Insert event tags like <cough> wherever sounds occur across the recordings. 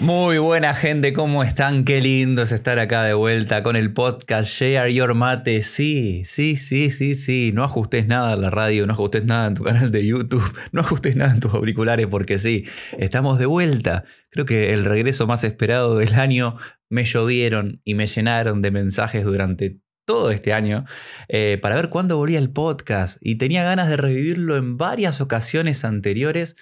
Muy buena gente, ¿cómo están? Qué lindo es estar acá de vuelta con el podcast Share Your Mate. Sí, sí, sí, sí, sí. No ajustes nada en la radio, no ajustes nada en tu canal de YouTube, no ajustes nada en tus auriculares porque sí, estamos de vuelta. Creo que el regreso más esperado del año me llovieron y me llenaron de mensajes durante todo este año eh, para ver cuándo volvía el podcast y tenía ganas de revivirlo en varias ocasiones anteriores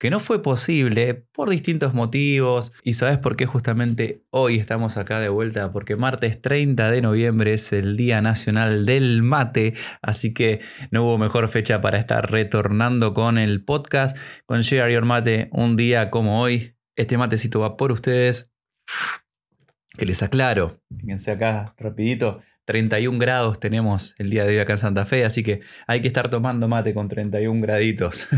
que no fue posible por distintos motivos. ¿Y sabes por qué justamente hoy estamos acá de vuelta? Porque martes 30 de noviembre es el Día Nacional del Mate, así que no hubo mejor fecha para estar retornando con el podcast, con Share Your Mate, un día como hoy. Este matecito va por ustedes. Que les aclaro, fíjense acá rapidito, 31 grados tenemos el día de hoy acá en Santa Fe, así que hay que estar tomando mate con 31 graditos.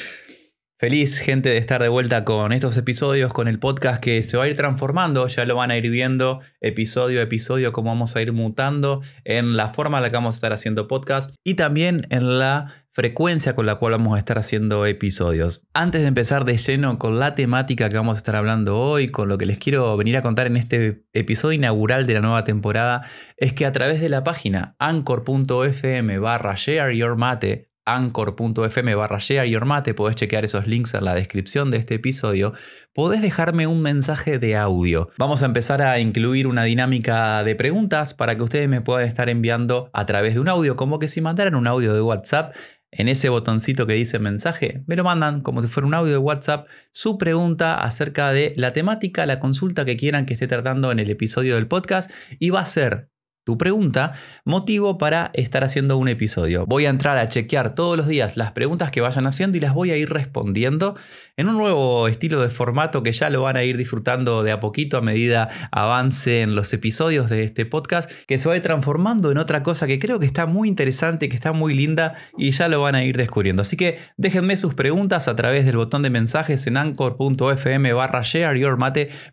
<laughs> Feliz gente de estar de vuelta con estos episodios, con el podcast que se va a ir transformando, ya lo van a ir viendo episodio a episodio, cómo vamos a ir mutando en la forma en la que vamos a estar haciendo podcast y también en la frecuencia con la cual vamos a estar haciendo episodios. Antes de empezar de lleno con la temática que vamos a estar hablando hoy, con lo que les quiero venir a contar en este episodio inaugural de la nueva temporada, es que a través de la página anchor.fm barra share your mate, anchor.fm barra share your mate, podés chequear esos links en la descripción de este episodio, podés dejarme un mensaje de audio. Vamos a empezar a incluir una dinámica de preguntas para que ustedes me puedan estar enviando a través de un audio, como que si mandaran un audio de WhatsApp, en ese botoncito que dice mensaje, me lo mandan como si fuera un audio de WhatsApp, su pregunta acerca de la temática, la consulta que quieran que esté tratando en el episodio del podcast y va a ser tu pregunta, motivo para estar haciendo un episodio. Voy a entrar a chequear todos los días las preguntas que vayan haciendo y las voy a ir respondiendo en un nuevo estilo de formato que ya lo van a ir disfrutando de a poquito a medida avancen los episodios de este podcast, que se va a ir transformando en otra cosa que creo que está muy interesante, que está muy linda y ya lo van a ir descubriendo. Así que déjenme sus preguntas a través del botón de mensajes en anchor.fm barra share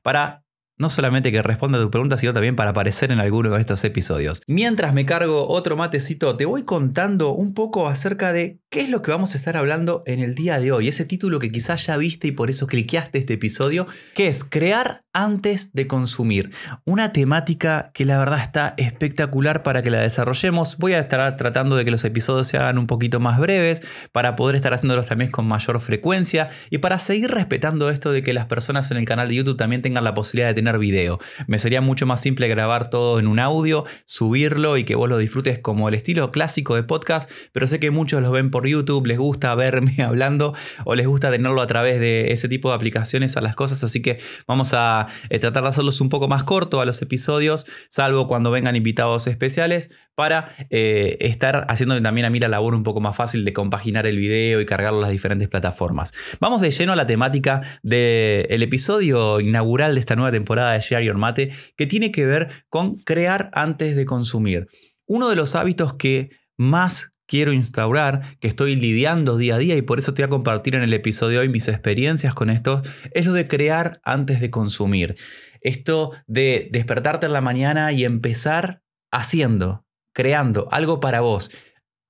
para no solamente que responda a tu pregunta, sino también para aparecer en alguno de estos episodios. Mientras me cargo otro matecito, te voy contando un poco acerca de qué es lo que vamos a estar hablando en el día de hoy. Ese título que quizás ya viste y por eso cliqueaste este episodio, que es crear antes de consumir. Una temática que la verdad está espectacular para que la desarrollemos. Voy a estar tratando de que los episodios se hagan un poquito más breves, para poder estar haciéndolos también con mayor frecuencia y para seguir respetando esto de que las personas en el canal de YouTube también tengan la posibilidad de tener video. Me sería mucho más simple grabar todo en un audio, subirlo y que vos lo disfrutes como el estilo clásico de podcast, pero sé que muchos lo ven por YouTube, les gusta <laughs> verme hablando o les gusta tenerlo a través de ese tipo de aplicaciones a las cosas, así que vamos a eh, tratar de hacerlos un poco más corto a los episodios, salvo cuando vengan invitados especiales, para eh, estar haciendo también a mí la labor un poco más fácil de compaginar el video y cargarlo a las diferentes plataformas. Vamos de lleno a la temática del episodio inaugural de esta nueva temporada de Share Your Mate, que tiene que ver con crear antes de consumir. Uno de los hábitos que más quiero instaurar, que estoy lidiando día a día y por eso te voy a compartir en el episodio de hoy mis experiencias con esto, es lo de crear antes de consumir. Esto de despertarte en la mañana y empezar haciendo, creando algo para vos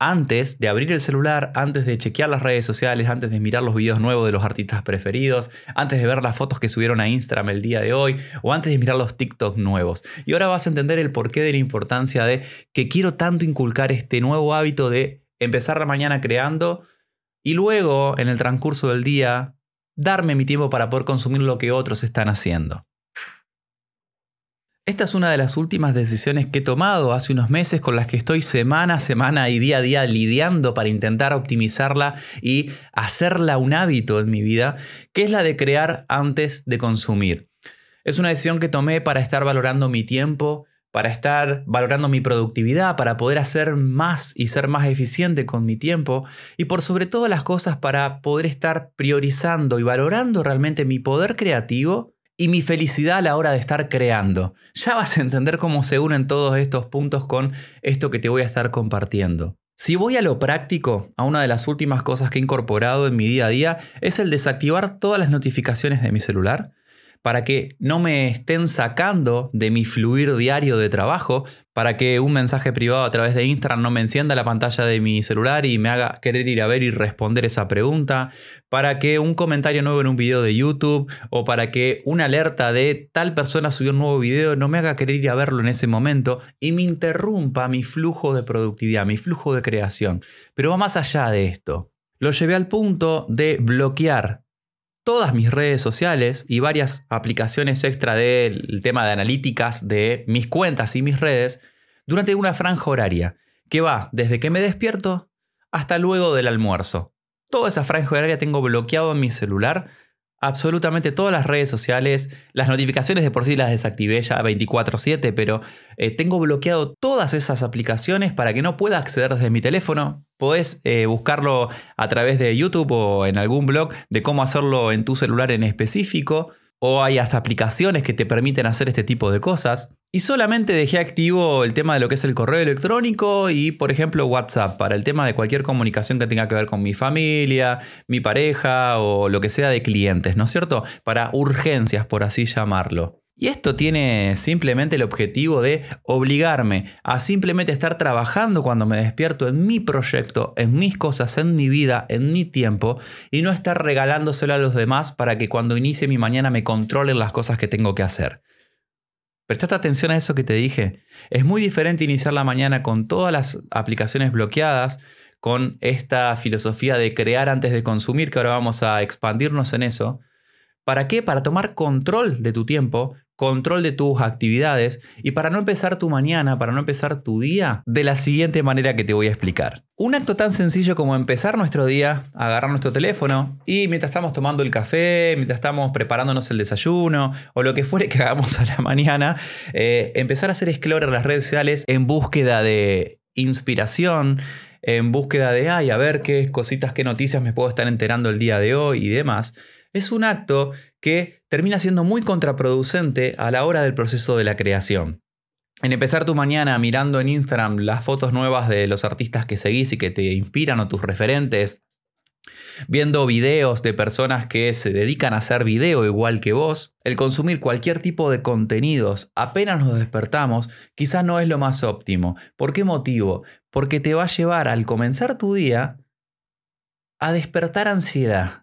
antes de abrir el celular, antes de chequear las redes sociales, antes de mirar los videos nuevos de los artistas preferidos, antes de ver las fotos que subieron a Instagram el día de hoy o antes de mirar los TikTok nuevos. Y ahora vas a entender el porqué de la importancia de que quiero tanto inculcar este nuevo hábito de empezar la mañana creando y luego en el transcurso del día darme mi tiempo para poder consumir lo que otros están haciendo. Esta es una de las últimas decisiones que he tomado hace unos meses con las que estoy semana a semana y día a día lidiando para intentar optimizarla y hacerla un hábito en mi vida, que es la de crear antes de consumir. Es una decisión que tomé para estar valorando mi tiempo, para estar valorando mi productividad, para poder hacer más y ser más eficiente con mi tiempo y por sobre todas las cosas para poder estar priorizando y valorando realmente mi poder creativo y mi felicidad a la hora de estar creando. Ya vas a entender cómo se unen todos estos puntos con esto que te voy a estar compartiendo. Si voy a lo práctico, a una de las últimas cosas que he incorporado en mi día a día es el desactivar todas las notificaciones de mi celular para que no me estén sacando de mi fluir diario de trabajo, para que un mensaje privado a través de Instagram no me encienda la pantalla de mi celular y me haga querer ir a ver y responder esa pregunta, para que un comentario nuevo en un video de YouTube o para que una alerta de tal persona subió un nuevo video no me haga querer ir a verlo en ese momento y me interrumpa mi flujo de productividad, mi flujo de creación. Pero va más allá de esto. Lo llevé al punto de bloquear todas mis redes sociales y varias aplicaciones extra del tema de analíticas de mis cuentas y mis redes durante una franja horaria que va desde que me despierto hasta luego del almuerzo. Toda esa franja horaria tengo bloqueado en mi celular absolutamente todas las redes sociales. Las notificaciones de por sí las desactivé ya 24/7, pero eh, tengo bloqueado todas esas aplicaciones para que no pueda acceder desde mi teléfono. Podés eh, buscarlo a través de YouTube o en algún blog de cómo hacerlo en tu celular en específico o hay hasta aplicaciones que te permiten hacer este tipo de cosas. Y solamente dejé activo el tema de lo que es el correo electrónico y, por ejemplo, WhatsApp para el tema de cualquier comunicación que tenga que ver con mi familia, mi pareja o lo que sea de clientes, ¿no es cierto? Para urgencias, por así llamarlo. Y esto tiene simplemente el objetivo de obligarme a simplemente estar trabajando cuando me despierto en mi proyecto, en mis cosas, en mi vida, en mi tiempo, y no estar regalándoselo a los demás para que cuando inicie mi mañana me controlen las cosas que tengo que hacer. Prestate atención a eso que te dije. Es muy diferente iniciar la mañana con todas las aplicaciones bloqueadas, con esta filosofía de crear antes de consumir, que ahora vamos a expandirnos en eso. ¿Para qué? Para tomar control de tu tiempo, control de tus actividades y para no empezar tu mañana, para no empezar tu día de la siguiente manera que te voy a explicar. Un acto tan sencillo como empezar nuestro día, agarrar nuestro teléfono y mientras estamos tomando el café, mientras estamos preparándonos el desayuno o lo que fuere que hagamos a la mañana, eh, empezar a hacer explorar las redes sociales en búsqueda de inspiración, en búsqueda de, ay, a ver qué cositas, qué noticias me puedo estar enterando el día de hoy y demás es un acto que termina siendo muy contraproducente a la hora del proceso de la creación. En empezar tu mañana mirando en Instagram las fotos nuevas de los artistas que seguís y que te inspiran o tus referentes, viendo videos de personas que se dedican a hacer video igual que vos, el consumir cualquier tipo de contenidos apenas nos despertamos quizás no es lo más óptimo. ¿Por qué motivo? Porque te va a llevar al comenzar tu día a despertar ansiedad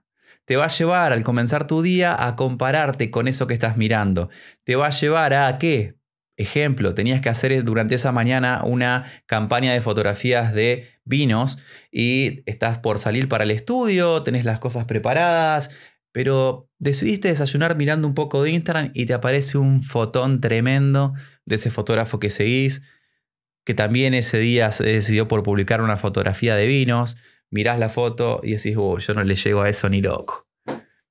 te va a llevar al comenzar tu día a compararte con eso que estás mirando. Te va a llevar a qué? Ejemplo, tenías que hacer durante esa mañana una campaña de fotografías de vinos y estás por salir para el estudio, tenés las cosas preparadas, pero decidiste desayunar mirando un poco de Instagram y te aparece un fotón tremendo de ese fotógrafo que seguís, que también ese día se decidió por publicar una fotografía de vinos mirás la foto y decís, yo no le llego a eso ni loco.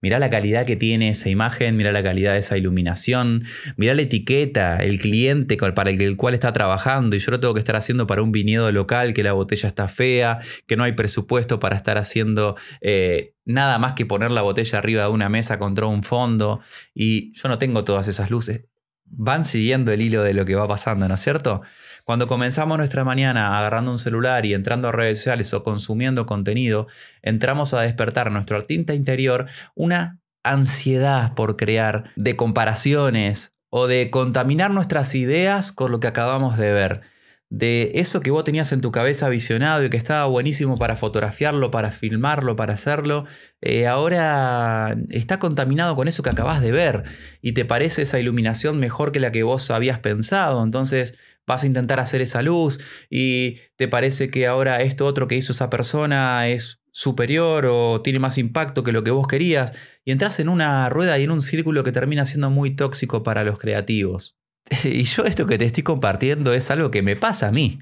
Mirá la calidad que tiene esa imagen, mirá la calidad de esa iluminación, mirá la etiqueta, el cliente para el cual está trabajando y yo lo tengo que estar haciendo para un viñedo local, que la botella está fea, que no hay presupuesto para estar haciendo eh, nada más que poner la botella arriba de una mesa contra un fondo y yo no tengo todas esas luces. Van siguiendo el hilo de lo que va pasando, ¿no es cierto? Cuando comenzamos nuestra mañana agarrando un celular y entrando a redes sociales o consumiendo contenido, entramos a despertar nuestro artista interior una ansiedad por crear de comparaciones o de contaminar nuestras ideas con lo que acabamos de ver de eso que vos tenías en tu cabeza visionado y que estaba buenísimo para fotografiarlo, para filmarlo, para hacerlo, eh, ahora está contaminado con eso que acabas de ver y te parece esa iluminación mejor que la que vos habías pensado. Entonces vas a intentar hacer esa luz y te parece que ahora esto otro que hizo esa persona es superior o tiene más impacto que lo que vos querías y entras en una rueda y en un círculo que termina siendo muy tóxico para los creativos. <laughs> Y yo esto que te estoy compartiendo es algo que me pasa a mí.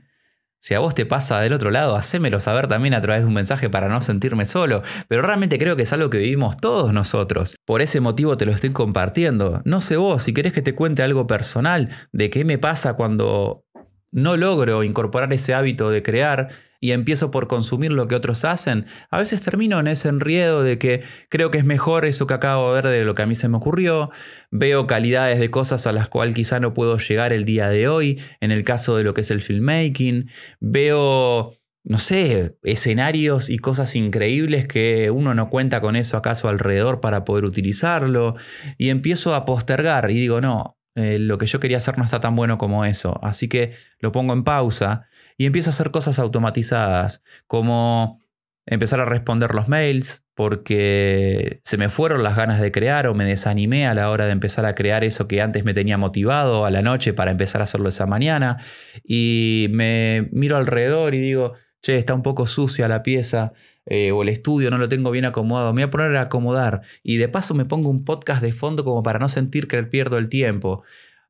Si a vos te pasa del otro lado, hacémelo saber también a través de un mensaje para no sentirme solo. Pero realmente creo que es algo que vivimos todos nosotros. Por ese motivo te lo estoy compartiendo. No sé vos, si querés que te cuente algo personal de qué me pasa cuando no logro incorporar ese hábito de crear y empiezo por consumir lo que otros hacen, a veces termino en ese enriedo de que creo que es mejor eso que acabo de ver de lo que a mí se me ocurrió, veo calidades de cosas a las cuales quizá no puedo llegar el día de hoy, en el caso de lo que es el filmmaking, veo no sé, escenarios y cosas increíbles que uno no cuenta con eso acá a su alrededor para poder utilizarlo. Y empiezo a postergar y digo, no, eh, lo que yo quería hacer no está tan bueno como eso. Así que lo pongo en pausa y empiezo a hacer cosas automatizadas, como empezar a responder los mails, porque se me fueron las ganas de crear o me desanimé a la hora de empezar a crear eso que antes me tenía motivado a la noche para empezar a hacerlo esa mañana. Y me miro alrededor y digo, che, está un poco sucia la pieza. Eh, o el estudio no lo tengo bien acomodado, me voy a poner a acomodar y de paso me pongo un podcast de fondo como para no sentir que pierdo el tiempo.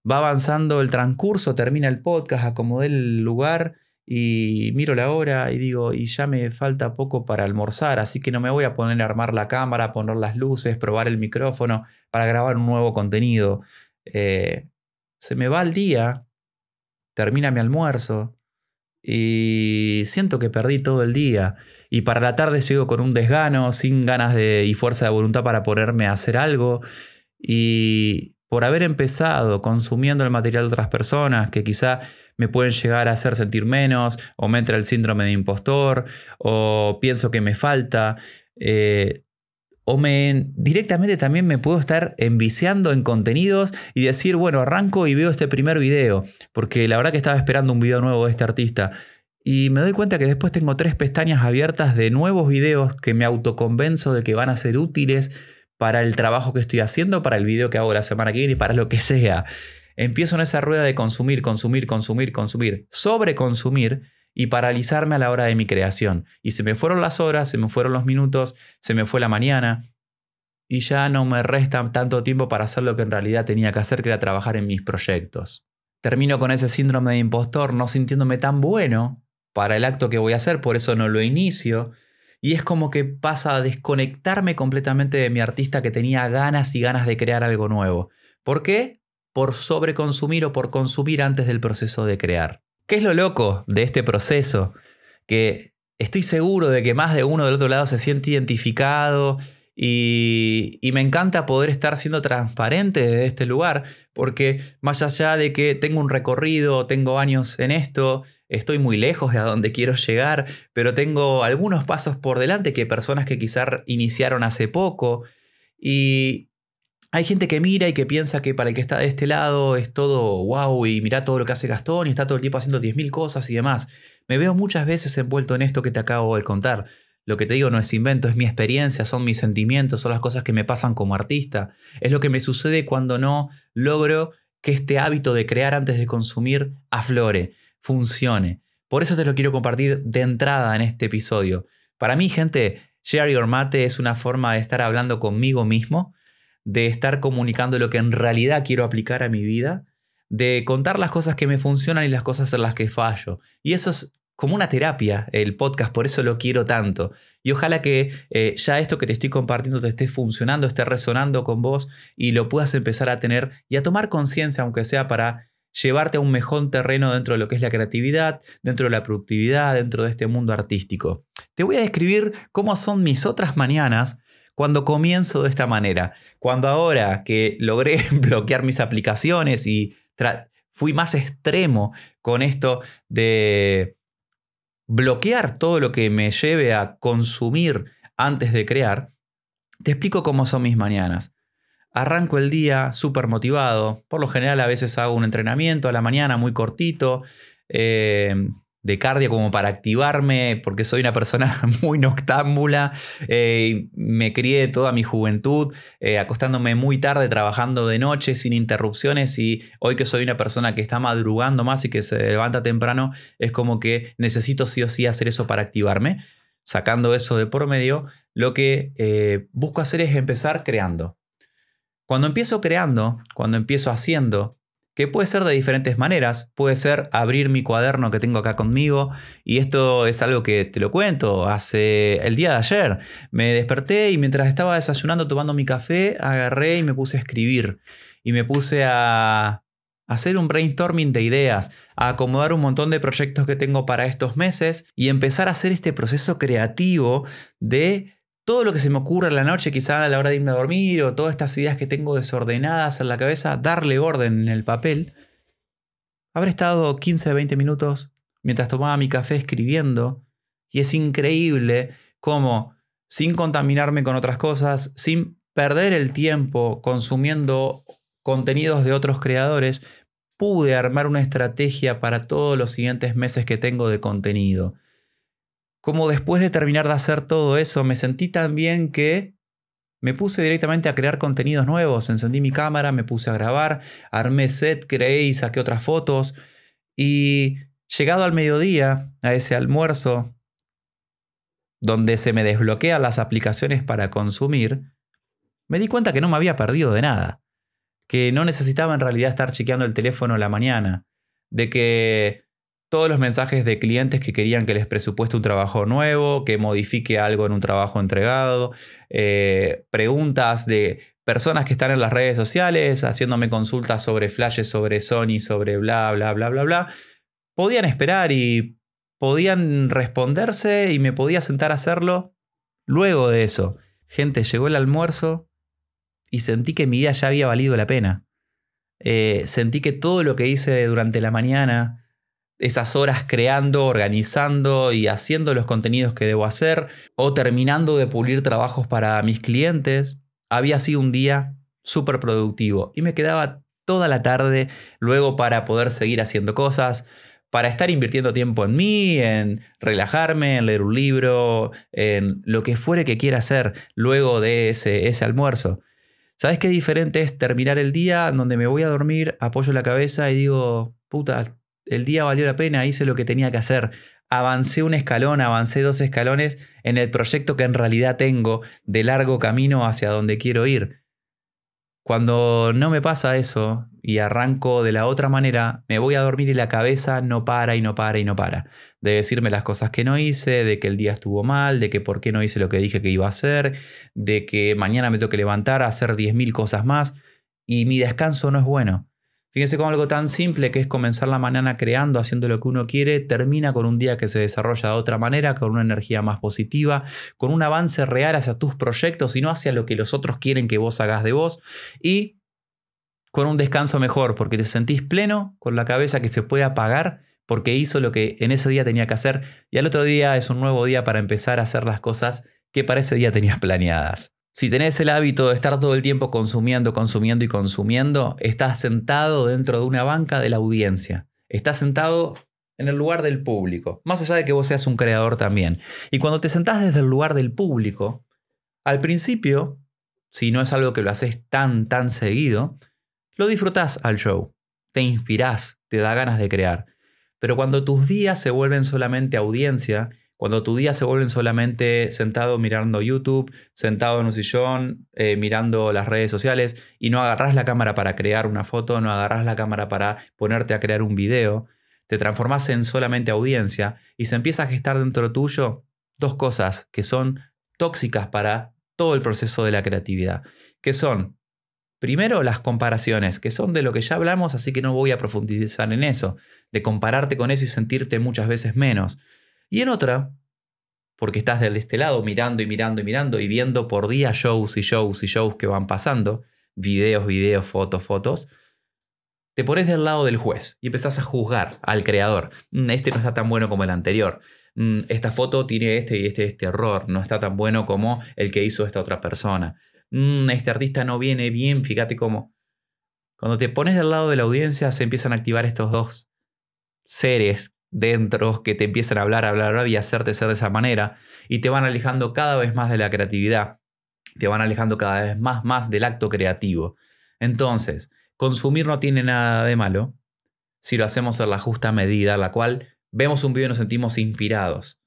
Va avanzando el transcurso, termina el podcast, acomodé el lugar y miro la hora y digo, y ya me falta poco para almorzar, así que no me voy a poner a armar la cámara, poner las luces, probar el micrófono para grabar un nuevo contenido. Eh, se me va el día, termina mi almuerzo y siento que perdí todo el día. Y para la tarde sigo con un desgano, sin ganas de, y fuerza de voluntad para ponerme a hacer algo. Y por haber empezado consumiendo el material de otras personas que quizá me pueden llegar a hacer sentir menos, o me entra el síndrome de impostor, o pienso que me falta, eh, o me directamente también me puedo estar enviciando en contenidos y decir, bueno, arranco y veo este primer video, porque la verdad que estaba esperando un video nuevo de este artista. Y me doy cuenta que después tengo tres pestañas abiertas de nuevos videos que me autoconvenzo de que van a ser útiles para el trabajo que estoy haciendo, para el video que hago la semana que viene y para lo que sea. Empiezo en esa rueda de consumir, consumir, consumir, consumir, sobreconsumir y paralizarme a la hora de mi creación. Y se me fueron las horas, se me fueron los minutos, se me fue la mañana y ya no me resta tanto tiempo para hacer lo que en realidad tenía que hacer, que era trabajar en mis proyectos. Termino con ese síndrome de impostor, no sintiéndome tan bueno para el acto que voy a hacer, por eso no lo inicio. Y es como que pasa a desconectarme completamente de mi artista que tenía ganas y ganas de crear algo nuevo. ¿Por qué? por sobreconsumir o por consumir antes del proceso de crear. ¿Qué es lo loco de este proceso? Que estoy seguro de que más de uno del otro lado se siente identificado y, me encanta poder estar siendo transparente desde este lugar, porque más allá de que tengo un recorrido, tengo años en esto, estoy muy lejos de a donde quiero llegar, pero tengo algunos pasos por delante que personas que quizás iniciaron hace poco. Y, hay gente que mira y que piensa que para el que está de este lado es todo wow y mira todo lo que hace Gastón y está todo el tiempo haciendo 10.000 cosas y demás. Me veo muchas veces envuelto en esto que te acabo de contar. Lo que te digo no es invento, es mi experiencia, son mis sentimientos, son las cosas que me pasan como artista. Es lo que me sucede cuando no logro que este hábito de crear antes de consumir aflore, funcione. Por eso te lo quiero compartir de entrada en este episodio. Para mí, gente, Share Your Mate es una forma de estar hablando conmigo mismo de estar comunicando lo que en realidad quiero aplicar a mi vida, de contar las cosas que me funcionan y las cosas en las que fallo. Y eso es como una terapia, el podcast, por eso lo quiero tanto. Y ojalá que eh, ya esto que te estoy compartiendo te esté funcionando, esté resonando con vos y lo puedas empezar a tener y a tomar conciencia, aunque sea para llevarte a un mejor terreno dentro de lo que es la creatividad, dentro de la productividad, dentro de este mundo artístico. Te voy a describir cómo son mis otras mañanas cuando comienzo de esta manera, cuando ahora que logré <laughs> bloquear mis aplicaciones y fui más extremo con esto de bloquear todo lo que me lleve a consumir antes de crear, te explico cómo son mis mañanas. Arranco el día súper motivado, por lo general a veces hago un entrenamiento a la mañana muy cortito, eh, de cardio como para activarme, porque soy una persona <laughs> muy noctámbula. Eh, me crié toda mi juventud eh, acostándome muy tarde, trabajando de noche sin interrupciones y hoy que soy una persona que está madrugando más y que se levanta temprano, es como que necesito sí o sí hacer eso para activarme. Sacando eso de por medio, lo que eh, busco hacer es empezar creando. Cuando empiezo creando, cuando empiezo haciendo, que puede ser de diferentes maneras. Puede ser abrir mi cuaderno que tengo acá conmigo y esto es algo que te lo cuento. Hace el día de ayer me desperté y mientras estaba desayunando tomando mi café, agarré y me puse a escribir y me puse a hacer un brainstorming de ideas, a acomodar un montón de proyectos que tengo para estos meses y empezar a hacer este proceso creativo de todo lo que se me ocurre en la noche, quizá a la hora de irme a dormir, o todas estas ideas que tengo desordenadas en la cabeza, darle orden en el papel. Habré estado 15, 20 minutos mientras tomaba mi café escribiendo Y es increíble cómo, sin contaminarme con otras cosas, sin perder el tiempo consumiendo contenidos de otros creadores, pude armar una estrategia para todos los siguientes meses que tengo de contenido. Como después de terminar de hacer todo eso, me sentí tan bien que me puse directamente a crear contenidos nuevos. Encendí mi cámara, me puse a grabar, armé set, creé saqué otras fotos. Y llegado al mediodía, a ese almuerzo, donde se me desbloquean las aplicaciones para consumir, me di cuenta que no me había perdido de nada que no necesitaba en realidad estar chequeando el teléfono la mañana, de que todos los mensajes de clientes que querían que les presupueste un trabajo nuevo, que modifique algo en un trabajo entregado, eh, preguntas de personas que están en las redes sociales haciéndome consultas sobre flashes, sobre Sony, sobre bla, bla, bla, bla, bla, podían esperar y podían responderse y me podía sentar a hacerlo luego de eso. Gente, llegó el almuerzo, y sentí que mi día ya había valido la pena. Eh, sentí que todo lo que hice durante la mañana, esas horas creando, organizando y haciendo los contenidos que debo hacer, o terminando de pulir trabajos para mis clientes, había sido un día súper productivo y me quedaba toda la tarde luego para poder seguir haciendo cosas, para estar invirtiendo tiempo en mí, en relajarme, en leer un libro, en lo que fuere que quiera hacer luego de ese, ese almuerzo. ¿Sabes qué diferente es terminar el día donde me voy a dormir, apoyo la cabeza y digo, puta, el día valió la pena, hice lo que tenía que hacer, avancé un escalón, avancé dos escalones en el proyecto que en realidad tengo de largo camino hacia donde quiero ir? Cuando no me pasa eso y arranco de la otra manera, me voy a dormir y la cabeza no para y no para y no para. De decirme las cosas que no hice, de que el día estuvo mal, de que por qué no hice lo que dije que iba a hacer, de que mañana me tengo que levantar a hacer 10.000 cosas más y mi descanso no es bueno. Fíjense cómo algo tan simple que es comenzar la mañana creando, haciendo lo que uno quiere, termina con un día que se desarrolla de otra manera, con una energía más positiva, con un avance real hacia tus proyectos y no hacia lo que los otros quieren que vos hagas de vos y con un descanso mejor porque te sentís pleno, con la cabeza que se puede apagar porque hizo lo que en ese día tenía que hacer y al otro día es un nuevo día para empezar a hacer las cosas que para ese día tenías planeadas. Si tenés el hábito de estar todo el tiempo consumiendo, consumiendo y consumiendo, estás sentado dentro de una banca de la audiencia. Estás sentado en el lugar del público, más allá de que vos seas un creador también. Y cuando te sentás desde el lugar del público, al principio, si no es algo que lo haces tan, tan seguido, lo disfrutás al show, te inspirás, te da ganas de crear. Pero cuando tus días se vuelven solamente audiencia, cuando tu día se vuelven solamente sentado mirando YouTube, sentado en un sillón, eh, mirando las redes sociales y no agarras la cámara para crear una foto, no agarras la cámara para ponerte a crear un video, te transformas en solamente audiencia y se empieza a gestar dentro tuyo dos cosas que son tóxicas para todo el proceso de la creatividad, que son Primero, las comparaciones, que son de lo que ya hablamos, así que no voy a profundizar en eso, de compararte con eso y sentirte muchas veces menos. Y en otra, porque estás de este lado mirando y mirando y mirando y viendo por día shows y shows y shows que van pasando, videos, videos, fotos, fotos, te pones del lado del juez y empezás a juzgar al creador. Mm, este no está tan bueno como el anterior. Mm, esta foto tiene este y este, este error. No está tan bueno como el que hizo esta otra persona. Mm, este artista no viene bien, fíjate cómo. Cuando te pones del lado de la audiencia se empiezan a activar estos dos seres dentro que te empiezan a hablar, hablar, hablar y hacerte ser de esa manera y te van alejando cada vez más de la creatividad, te van alejando cada vez más, más del acto creativo. Entonces, consumir no tiene nada de malo si lo hacemos en la justa medida, la cual vemos un video y nos sentimos inspirados.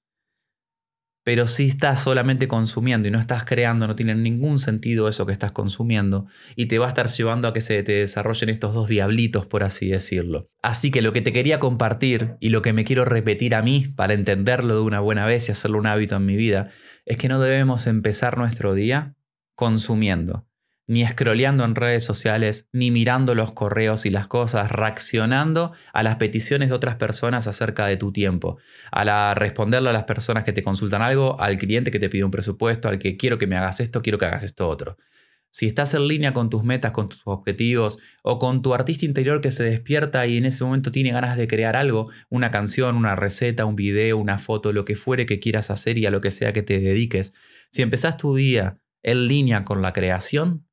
Pero si estás solamente consumiendo y no estás creando, no tiene ningún sentido eso que estás consumiendo y te va a estar llevando a que se te desarrollen estos dos diablitos, por así decirlo. Así que lo que te quería compartir y lo que me quiero repetir a mí para entenderlo de una buena vez y hacerlo un hábito en mi vida, es que no debemos empezar nuestro día consumiendo ni scrolleando en redes sociales, ni mirando los correos y las cosas, reaccionando a las peticiones de otras personas acerca de tu tiempo, a la, responderle a las personas que te consultan algo, al cliente que te pide un presupuesto, al que quiero que me hagas esto, quiero que hagas esto otro. Si estás en línea con tus metas, con tus objetivos, o con tu artista interior que se despierta y en ese momento tiene ganas de crear algo, una canción, una receta, un video, una foto, lo que fuere que quieras hacer y a lo que sea que te dediques, si empezás tu día en línea con la creación,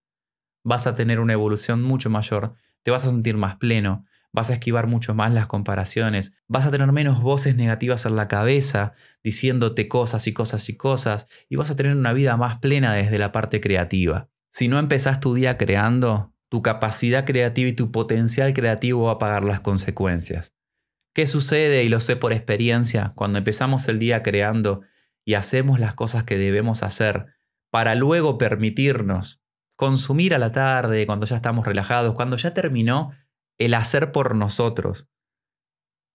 vas a tener una evolución mucho mayor, te vas a sentir más pleno, vas a esquivar mucho más las comparaciones, vas a tener menos voces negativas en la cabeza diciéndote cosas y cosas y cosas, y vas a tener una vida más plena desde la parte creativa. Si no empezás tu día creando, tu capacidad creativa y tu potencial creativo va a pagar las consecuencias. ¿Qué sucede? Y lo sé por experiencia, cuando empezamos el día creando y hacemos las cosas que debemos hacer para luego permitirnos consumir a la tarde, cuando ya estamos relajados, cuando ya terminó el hacer por nosotros.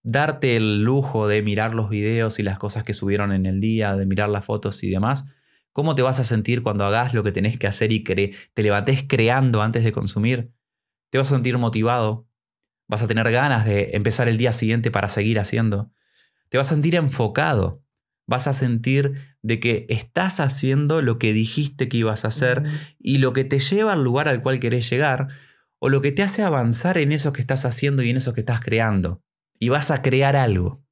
Darte el lujo de mirar los videos y las cosas que subieron en el día, de mirar las fotos y demás, ¿Cómo te vas a sentir cuando hagas lo que tenés que hacer y te levantes creando antes de consumir? Te vas a sentir motivado. Vas a tener ganas de empezar el día siguiente para seguir haciendo. Te vas a sentir enfocado. Vas a sentir de que estás haciendo lo que dijiste que ibas a hacer y lo que te lleva al lugar al cual querés llegar o lo que te hace avanzar en eso que estás haciendo y en eso que estás creando. Y vas a crear algo,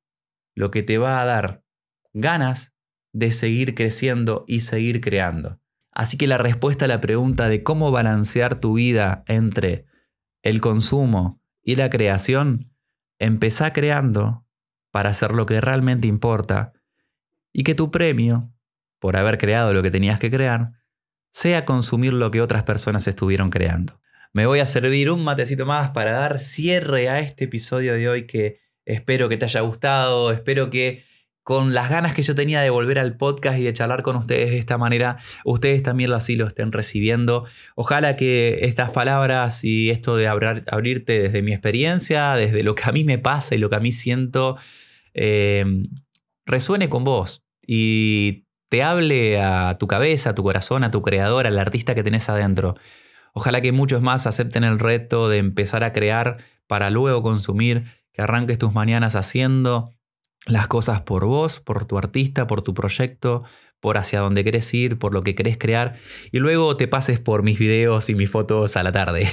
lo que te va a dar ganas de seguir creciendo y seguir creando. Así que la respuesta a la pregunta de cómo balancear tu vida entre el consumo y la creación, empezá creando para hacer lo que realmente importa y que tu premio, por haber creado lo que tenías que crear, sea consumir lo que otras personas estuvieron creando. Me voy a servir un matecito más para dar cierre a este episodio de hoy que espero que te haya gustado, espero que con las ganas que yo tenía de volver al podcast y de charlar con ustedes de esta manera, ustedes también así lo estén recibiendo. Ojalá que estas palabras y esto de abrirte desde mi experiencia, desde lo que a mí me pasa y lo que a mí siento, eh, resuene con vos y te hable a tu cabeza, a tu corazón, a tu creador, al artista que tenés adentro. Ojalá que muchos más acepten el reto de empezar a crear para luego consumir, que arranques tus mañanas haciendo las cosas por vos, por tu artista, por tu proyecto, por hacia dónde querés ir, por lo que querés crear, y luego te pases por mis videos y mis fotos a la tarde.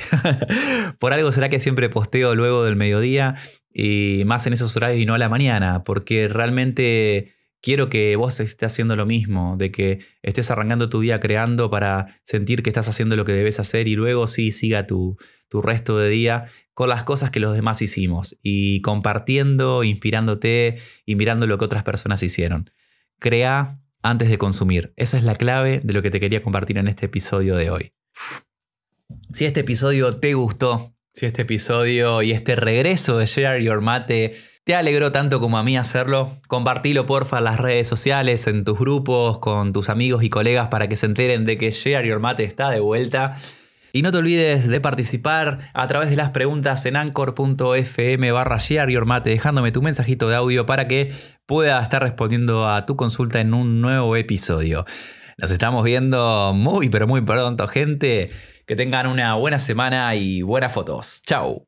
<laughs> por algo será que siempre posteo luego del mediodía y más en esos horarios y no a la mañana, porque realmente quiero que vos estés haciendo lo mismo, de que estés arrancando tu día creando para sentir que estás haciendo lo que debes hacer y luego sí siga tu, tu resto de día con las cosas que los demás hicimos y compartiendo, inspirándote y mirando lo que otras personas hicieron. Crea antes de consumir. Esa es la clave de lo que te quería compartir en este episodio de hoy. Si este episodio te gustó, si este episodio y este regreso de Share Your Mate te alegró tanto como a mí hacerlo, compartilo porfa en las redes sociales, en tus grupos, con tus amigos y colegas para que se enteren de que Share Your Mate está de vuelta. Y no te olvides de participar a través de las preguntas en anchor.fm barra Mate, dejándome tu mensajito de audio para que pueda estar respondiendo a tu consulta en un nuevo episodio. Nos estamos viendo muy pero muy pronto, gente. Que tengan una buena semana y buenas fotos. Chao.